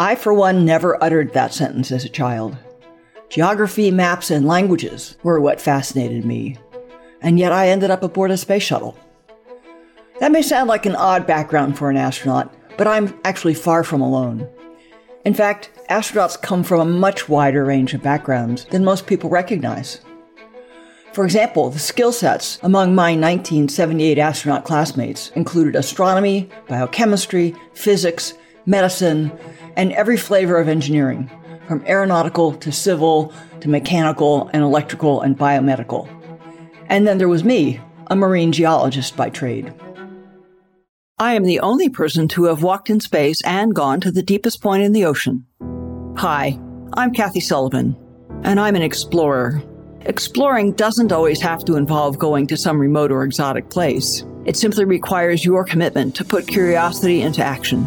I, for one, never uttered that sentence as a child. Geography, maps, and languages were what fascinated me, and yet I ended up aboard a space shuttle. That may sound like an odd background for an astronaut, but I'm actually far from alone. In fact, astronauts come from a much wider range of backgrounds than most people recognize. For example, the skill sets among my 1978 astronaut classmates included astronomy, biochemistry, physics, medicine, and every flavor of engineering, from aeronautical to civil to mechanical and electrical and biomedical. And then there was me, a marine geologist by trade. I am the only person to have walked in space and gone to the deepest point in the ocean. Hi, I'm Kathy Sullivan, and I'm an explorer. Exploring doesn't always have to involve going to some remote or exotic place. It simply requires your commitment to put curiosity into action.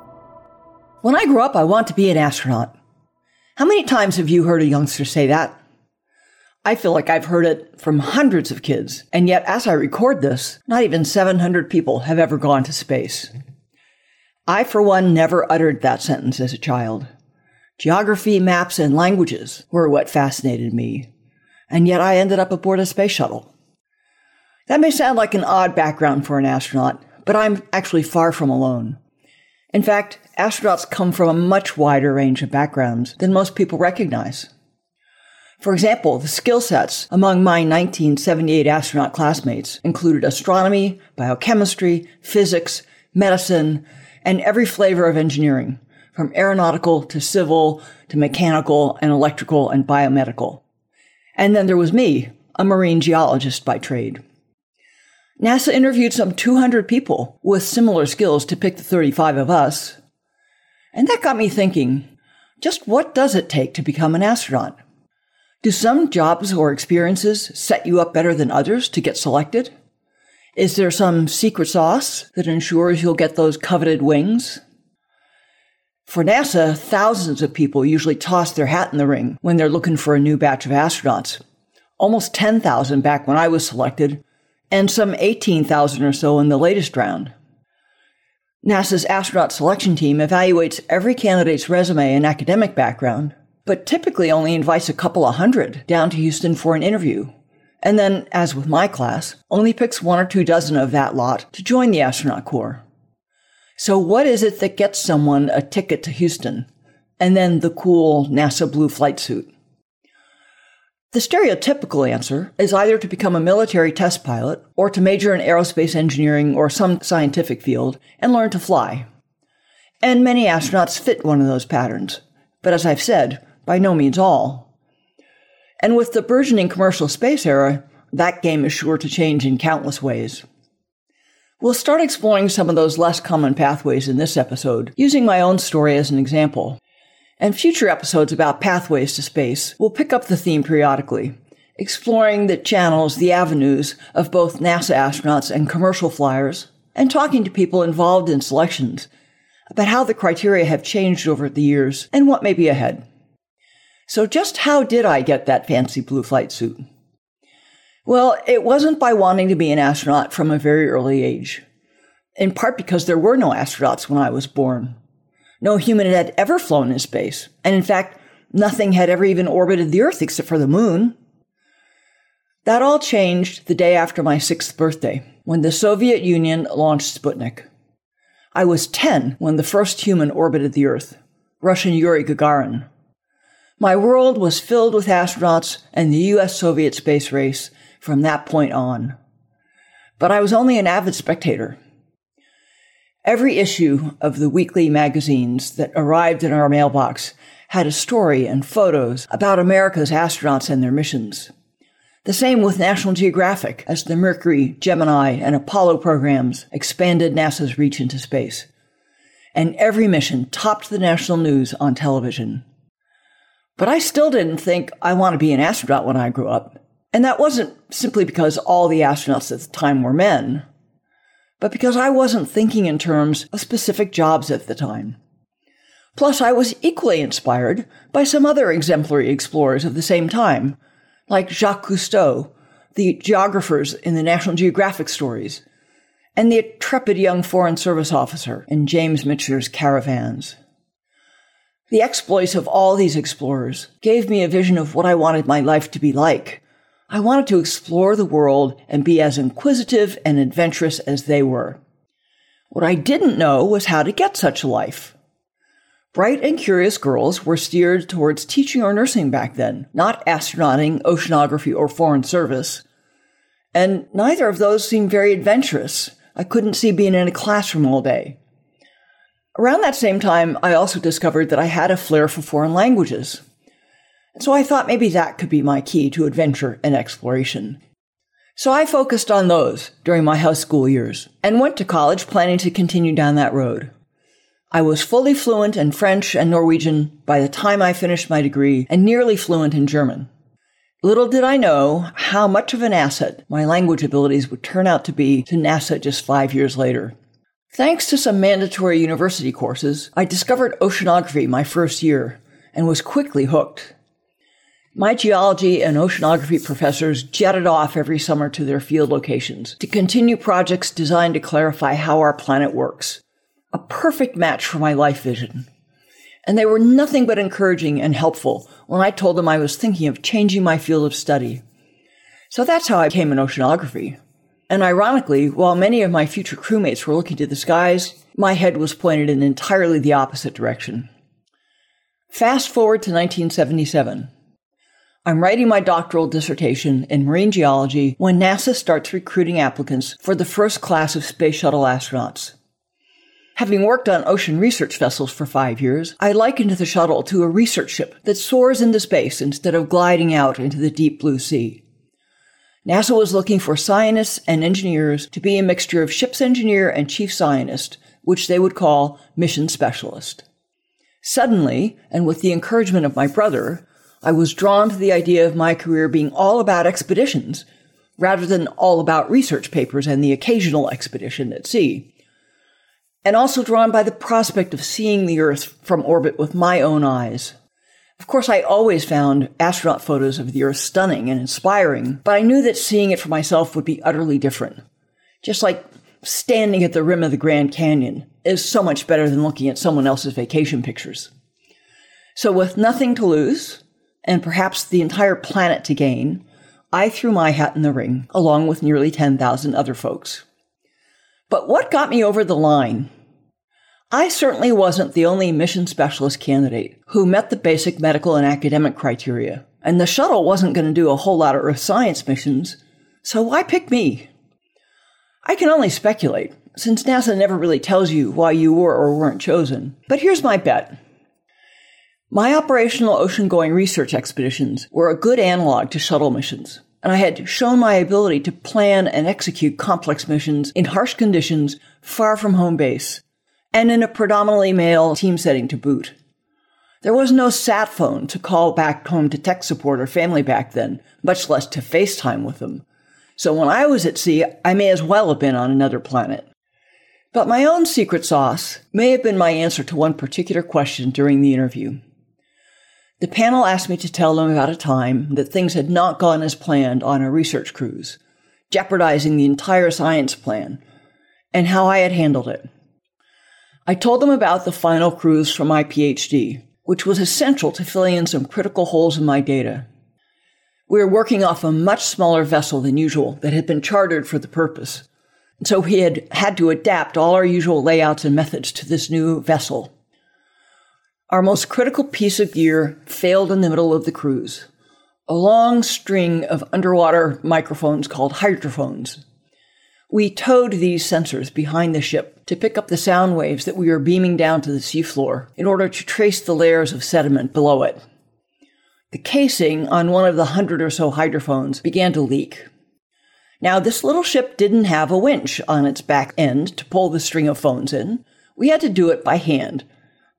When I grow up, I want to be an astronaut. How many times have you heard a youngster say that? I feel like I've heard it from hundreds of kids, and yet as I record this, not even 700 people have ever gone to space. I, for one, never uttered that sentence as a child. Geography, maps, and languages were what fascinated me, and yet I ended up aboard a space shuttle. That may sound like an odd background for an astronaut, but I'm actually far from alone. In fact, astronauts come from a much wider range of backgrounds than most people recognize. For example, the skill sets among my 1978 astronaut classmates included astronomy, biochemistry, physics, medicine, and every flavor of engineering, from aeronautical to civil to mechanical and electrical and biomedical. And then there was me, a marine geologist by trade. NASA interviewed some 200 people with similar skills to pick the 35 of us. And that got me thinking, just what does it take to become an astronaut? Do some jobs or experiences set you up better than others to get selected? Is there some secret sauce that ensures you'll get those coveted wings? For NASA, thousands of people usually toss their hat in the ring when they're looking for a new batch of astronauts. Almost 10,000 back when I was selected, and some 18,000 or so in the latest round. NASA's astronaut selection team evaluates every candidate's resume and academic background, but typically only invites a couple of hundred down to Houston for an interview. And then, as with my class, only picks one or two dozen of that lot to join the astronaut corps. So what is it that gets someone a ticket to Houston and then the cool NASA blue flight suit? The stereotypical answer is either to become a military test pilot or to major in aerospace engineering or some scientific field and learn to fly. And many astronauts fit one of those patterns, but as I've said, by no means all. And with the burgeoning commercial space era, that game is sure to change in countless ways. We'll start exploring some of those less common pathways in this episode, using my own story as an example, and future episodes about pathways to space will pick up the theme periodically, exploring the channels, the avenues of both NASA astronauts and commercial flyers, and talking to people involved in selections about how the criteria have changed over the years and what may be ahead. So just how did I get that fancy blue flight suit? Well, it wasn't by wanting to be an astronaut from a very early age. In part because there were no astronauts when I was born. No human had ever flown in space. And in fact, nothing had ever even orbited the Earth except for the moon. That all changed the day after my sixth birthday, when the Soviet Union launched Sputnik. I was 10 when the first human orbited the Earth, Russian Yuri Gagarin. My world was filled with astronauts and the US Soviet space race from that point on. But I was only an avid spectator. Every issue of the weekly magazines that arrived in our mailbox had a story and photos about America's astronauts and their missions. The same with National Geographic as the Mercury, Gemini, and Apollo programs expanded NASA's reach into space. And every mission topped the national news on television. But I still didn't think I want to be an astronaut when I grew up. And that wasn't simply because all the astronauts at the time were men, but because I wasn't thinking in terms of specific jobs at the time. Plus, I was equally inspired by some other exemplary explorers of the same time like Jacques Cousteau, the geographers in the National Geographic stories, and the intrepid young Foreign Service officer in James Michener's Caravans. The exploits of all these explorers gave me a vision of what I wanted my life to be like. I wanted to explore the world and be as inquisitive and adventurous as they were. What I didn't know was how to get such a life. Bright and curious girls were steered towards teaching or nursing back then, not astronauting, oceanography, or foreign service. And neither of those seemed very adventurous. I couldn't see being in a classroom all day. Around that same time, I also discovered that I had a flair for foreign languages. So I thought maybe that could be my key to adventure and exploration. So I focused on those during my high school years and went to college planning to continue down that road. I was fully fluent in French and Norwegian by the time I finished my degree and nearly fluent in German. Little did I know how much of an asset my language abilities would turn out to be to NASA just five years later. Thanks to some mandatory university courses, I discovered oceanography my first year and was quickly hooked. My geology and oceanography professors jetted off every summer to their field locations to continue projects designed to clarify how our planet works a perfect match for my life vision. And they were nothing but encouraging and helpful when I told them I was thinking of changing my field of study. So that's how I came in oceanography. And ironically, while many of my future crewmates were looking to the skies, my head was pointed in entirely the opposite direction. Fast forward to 1977. I'm writing my doctoral dissertation in marine geology when NASA starts recruiting applicants for the first class of space shuttle astronauts. Having worked on ocean research vessels for five years, I likened the shuttle to a research ship that soars into space instead of gliding out into the deep blue sea. NASA was looking for scientists and engineers to be a mixture of ship's engineer and chief scientist, which they would call mission specialist. Suddenly, and with the encouragement of my brother, I was drawn to the idea of my career being all about expeditions, rather than all about research papers and the occasional expedition at sea and also drawn by the prospect of seeing the Earth from orbit with my own eyes. Of course, I always found astronaut photos of the Earth stunning and inspiring, but I knew that seeing it for myself would be utterly different. Just like standing at the rim of the Grand Canyon is so much better than looking at someone else's vacation pictures. So with nothing to lose, and perhaps the entire planet to gain, I threw my hat in the ring, along with nearly 10,000 other folks. But what got me over the line? I certainly wasn't the only mission specialist candidate who met the basic medical and academic criteria, and the shuttle wasn't going to do a whole lot of Earth science missions, so why pick me? I can only speculate, since NASA never really tells you why you were or weren't chosen. But here's my bet. My operational ocean going research expeditions were a good analog to shuttle missions and I had shown my ability to plan and execute complex missions in harsh conditions far from home base, and in a predominantly male team setting to boot. There was no sat phone to call back home to tech support or family back then, much less to FaceTime with them. So when I was at sea, I may as well have been on another planet. But my own secret sauce may have been my answer to one particular question during the interview. The panel asked me to tell them about a time that things had not gone as planned on a research cruise, jeopardizing the entire science plan, and how I had handled it. I told them about the final cruise for my PhD, which was essential to filling in some critical holes in my data. We were working off a much smaller vessel than usual that had been chartered for the purpose. And so we had had to adapt all our usual layouts and methods to this new vessel Our most critical piece of gear failed in the middle of the cruise. A long string of underwater microphones called hydrophones. We towed these sensors behind the ship to pick up the sound waves that we were beaming down to the seafloor in order to trace the layers of sediment below it. The casing on one of the hundred or so hydrophones began to leak. Now, this little ship didn't have a winch on its back end to pull the string of phones in. We had to do it by hand.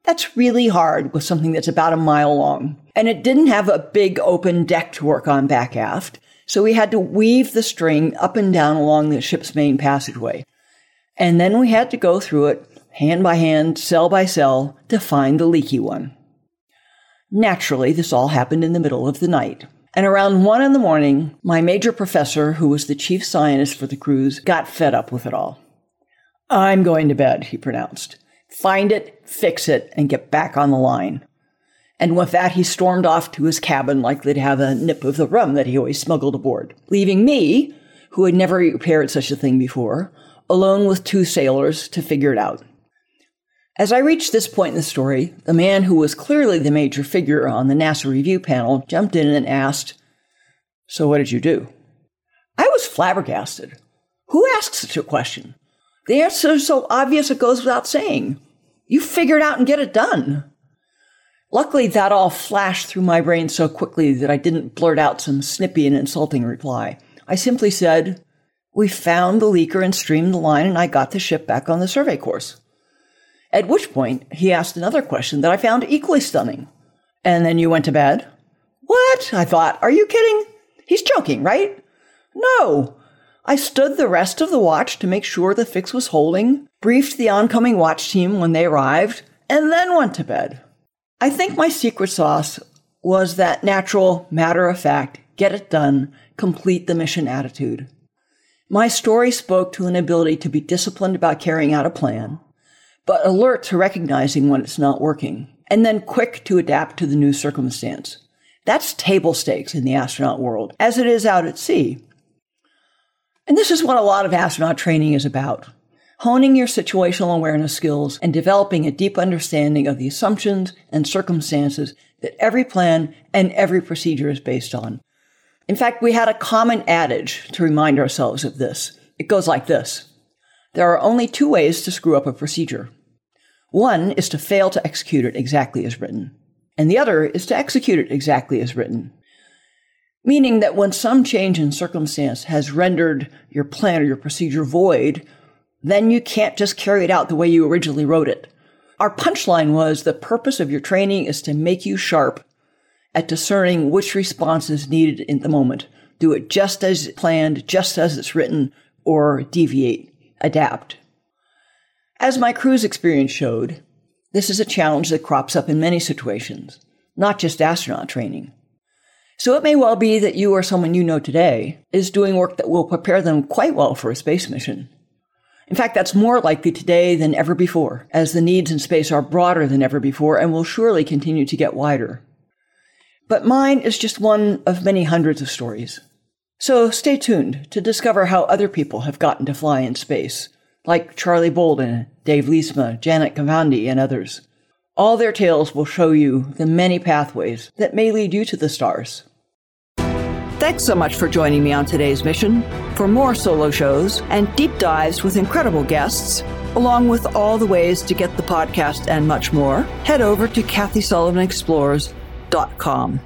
That's really hard with something that's about a mile long. And it didn't have a big open deck to work on back aft. So we had to weave the string up and down along the ship's main passageway. And then we had to go through it hand by hand, cell by cell, to find the leaky one. Naturally, this all happened in the middle of the night. And around one in the morning, my major professor, who was the chief scientist for the cruise, got fed up with it all. I'm going to bed, he pronounced. Find it, fix it, and get back on the line. And with that, he stormed off to his cabin, likely to have a nip of the rum that he always smuggled aboard, leaving me, who had never repaired such a thing before, alone with two sailors to figure it out. As I reached this point in the story, the man who was clearly the major figure on the NASA review panel jumped in and asked, So what did you do? I was flabbergasted. Who asks such a question? The answer is so obvious it goes without saying. You figure it out and get it done. Luckily, that all flashed through my brain so quickly that I didn't blurt out some snippy and insulting reply. I simply said, We found the leaker and streamed the line, and I got the ship back on the survey course. At which point, he asked another question that I found equally stunning. And then you went to bed? What? I thought, are you kidding? He's joking, right? No. I stood the rest of the watch to make sure the fix was holding, briefed the oncoming watch team when they arrived, and then went to bed. I think my secret sauce was that natural, matter of fact, get it done, complete the mission attitude. My story spoke to an ability to be disciplined about carrying out a plan, but alert to recognizing when it's not working, and then quick to adapt to the new circumstance. That's table stakes in the astronaut world, as it is out at sea. And this is what a lot of astronaut training is about honing your situational awareness skills and developing a deep understanding of the assumptions and circumstances that every plan and every procedure is based on. In fact, we had a common adage to remind ourselves of this. It goes like this there are only two ways to screw up a procedure. One is to fail to execute it exactly as written, and the other is to execute it exactly as written. Meaning that when some change in circumstance has rendered your plan or your procedure void, then you can't just carry it out the way you originally wrote it. Our punchline was the purpose of your training is to make you sharp at discerning which response is needed in the moment. Do it just as planned, just as it's written, or deviate adapt. As my cruise experience showed, this is a challenge that crops up in many situations, not just astronaut training. So it may well be that you or someone you know today is doing work that will prepare them quite well for a space mission. In fact, that's more likely today than ever before, as the needs in space are broader than ever before and will surely continue to get wider. But mine is just one of many hundreds of stories. So stay tuned to discover how other people have gotten to fly in space, like Charlie Bolden, Dave Leestma, Janet Kavandi, and others. All their tales will show you the many pathways that may lead you to the stars. Thanks so much for joining me on today's mission. For more solo shows and deep dives with incredible guests, along with all the ways to get the podcast and much more, head over to KathySullivanExplores.com.